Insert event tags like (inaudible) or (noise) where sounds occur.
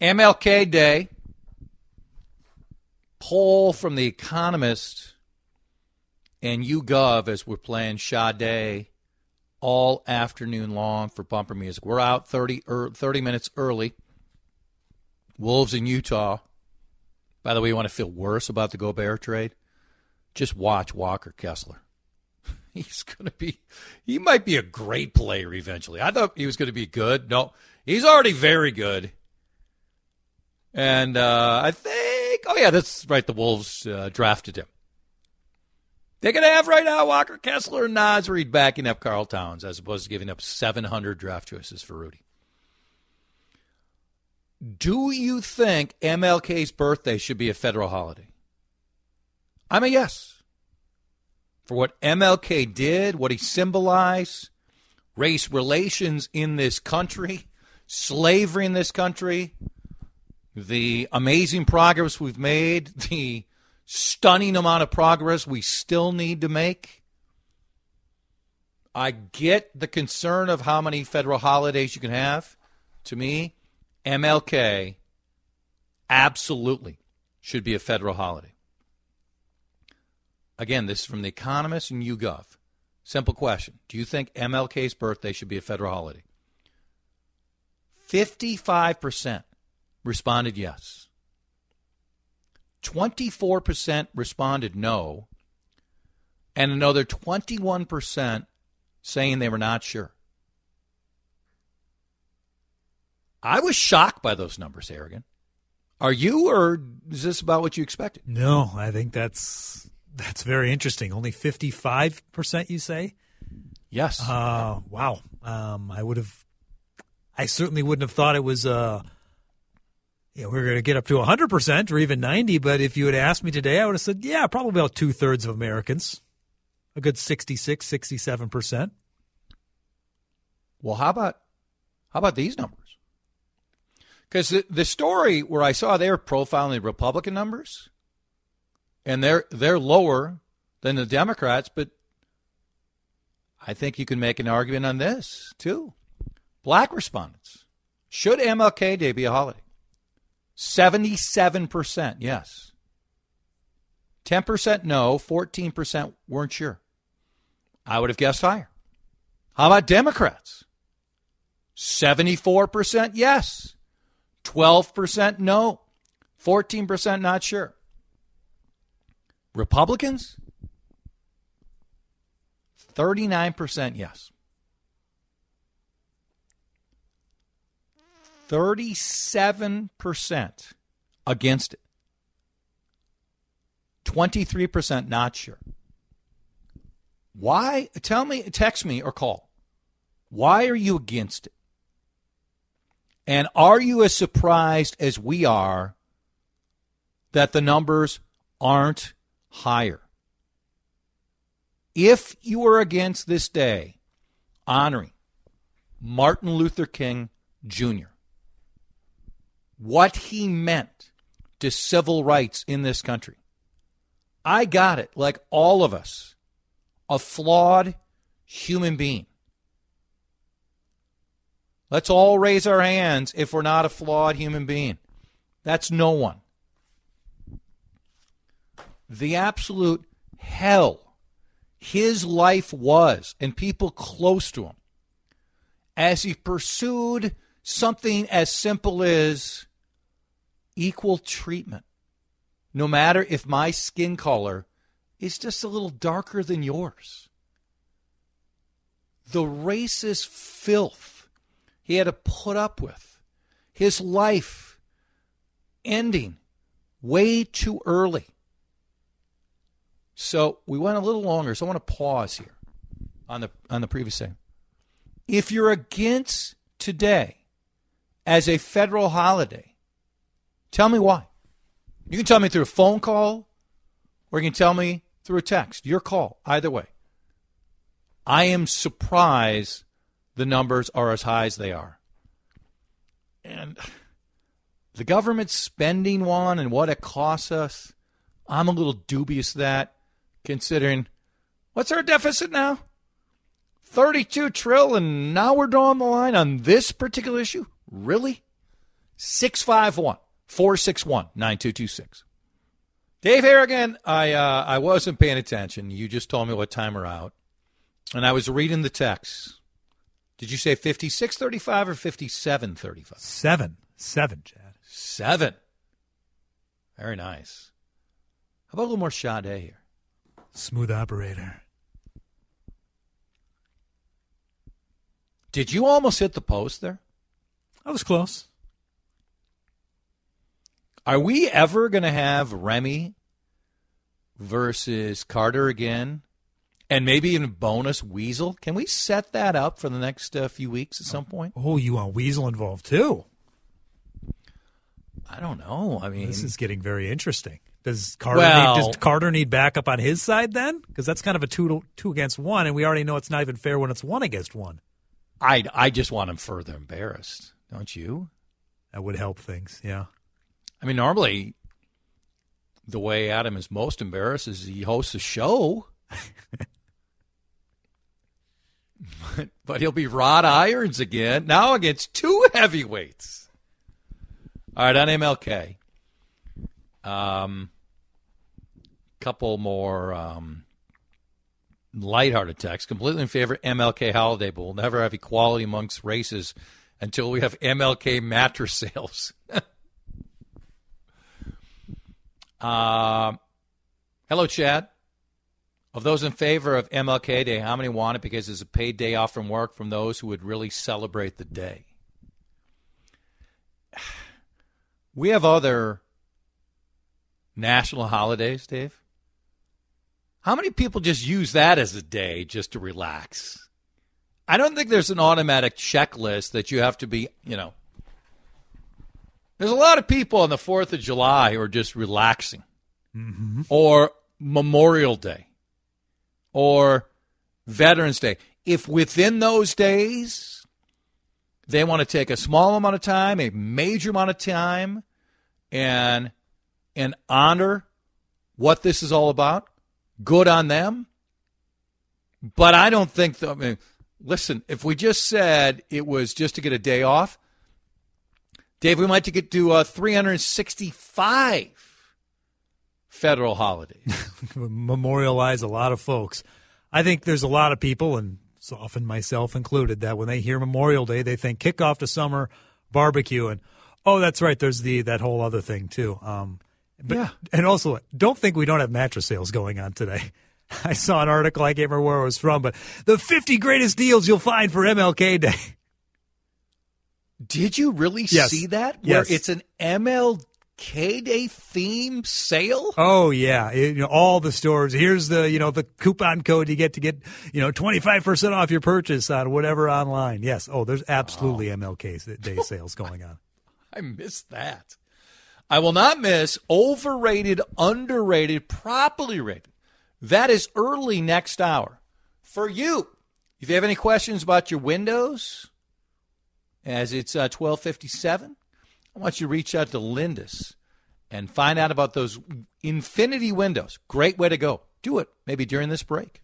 MLK Day. Poll from The Economist and YouGov as we're playing Sade all afternoon long for bumper music. We're out 30, er, 30 minutes early. Wolves in Utah. By the way, you want to feel worse about the Gobert trade? Just watch Walker Kessler. (laughs) He's going to be, he might be a great player eventually. I thought he was going to be good. No, he's already very good. And uh, I think, oh, yeah, that's right. The Wolves uh, drafted him. They're going to have right now Walker Kessler and Naz Reid backing up Karl Towns as opposed to giving up 700 draft choices for Rudy. Do you think MLK's birthday should be a federal holiday? I'm a yes. For what MLK did, what he symbolized, race relations in this country, slavery in this country, the amazing progress we've made, the stunning amount of progress we still need to make. I get the concern of how many federal holidays you can have. To me, MLK absolutely should be a federal holiday. Again, this is from The Economist and YouGov. Simple question Do you think MLK's birthday should be a federal holiday? 55% responded yes. 24% responded no. And another 21% saying they were not sure. I was shocked by those numbers, Harrigan. Are you, or is this about what you expected? No, I think that's that's very interesting. Only fifty five percent, you say? Yes. Uh, wow. Um, I would have. I certainly wouldn't have thought it was. Uh, yeah, we are going to get up to 100% or even 90, but if you had asked me today, I would have said, yeah, probably about two thirds of Americans. A good 66, 67%. Well, how about how about these numbers? Because the, the story where I saw they were profiling the Republican numbers, and they're they're lower than the Democrats, but I think you can make an argument on this too. Black respondents should MLK Day be a holiday? 77% yes. 10% no, 14% weren't sure. I would have guessed higher. How about Democrats? 74% yes, 12% no, 14% not sure. Republicans? 39% yes. 37% against it. 23% not sure. Why? Tell me, text me or call. Why are you against it? And are you as surprised as we are that the numbers aren't higher? If you are against this day honoring Martin Luther King Jr., what he meant to civil rights in this country. I got it, like all of us, a flawed human being. Let's all raise our hands if we're not a flawed human being. That's no one. The absolute hell his life was, and people close to him, as he pursued something as simple as equal treatment. No matter if my skin color is just a little darker than yours. The racist filth he had to put up with, his life ending way too early. So we went a little longer, so I want to pause here on the on the previous thing. If you're against today as a federal holiday, Tell me why. You can tell me through a phone call or you can tell me through a text. Your call, either way. I am surprised the numbers are as high as they are. And the government spending one and what it costs us, I'm a little dubious that considering what's our deficit now? 32 trillion now we're drawing the line on this particular issue? Really? 651 461 9226. Dave Harrigan, I uh, I wasn't paying attention. You just told me what time we're out, and I was reading the text. Did you say fifty six thirty five or fifty seven thirty five? Seven. Seven, Chad. Seven. Very nice. How about a little more Sade here? Smooth operator. Did you almost hit the post there? I was close. Are we ever going to have Remy versus Carter again? And maybe even bonus Weasel? Can we set that up for the next uh, few weeks at some point? Oh, you want Weasel involved too? I don't know. I mean, This is getting very interesting. Does Carter Well- need, does Carter need backup on his side then? Because that's kind of a two to, two against one, and we already know it's not even fair when it's one against one. I I just want him further embarrassed, don't you? That would help things. Yeah. I mean, normally the way Adam is most embarrassed is he hosts a show. but, (laughs) but he'll be Rod Irons again, now against two heavyweights. All right, on MLK. Um, couple more um, lighthearted texts. Completely in favor of MLK holiday, but we'll never have equality amongst races until we have MLK mattress sales. (laughs) Uh, hello, Chad. Of those in favor of MLK Day, how many want it because it's a paid day off from work from those who would really celebrate the day? (sighs) We have other national holidays, Dave. How many people just use that as a day just to relax? I don't think there's an automatic checklist that you have to be, you know, there's a lot of people on the 4th of July who are just relaxing. Mm-hmm. Or Memorial Day. Or Veterans Day. If within those days they want to take a small amount of time, a major amount of time, and and honor what this is all about, good on them. But I don't think that, I mean, listen, if we just said it was just to get a day off, Dave, we might get to uh, 365 federal holidays. (laughs) memorialize a lot of folks. I think there's a lot of people, and so often myself included, that when they hear Memorial Day, they think kickoff to summer barbecue, and oh, that's right. There's the that whole other thing too. Um, but, Yeah. and also don't think we don't have mattress sales going on today. (laughs) I saw an article I can't remember where it was from, but the 50 greatest deals you'll find for MLK Day. (laughs) Did you really Yes. see that? Where Yes. it's an MLK Day theme sale? Oh yeah, It- you know, all the stores. Here's the you know the coupon code you get to get you know 25 percent off your purchase on whatever online. Yes. Oh, there's absolutely MLK day (laughs) sales going on. I missed that. I will not miss overrated, underrated, properly rated. That is early next hour. For you, if you have any questions about your windows, as it's uh, 1257, I want you to reach out to Lindus and find out about those infinity windows. Great way to go. Do it maybe during this break.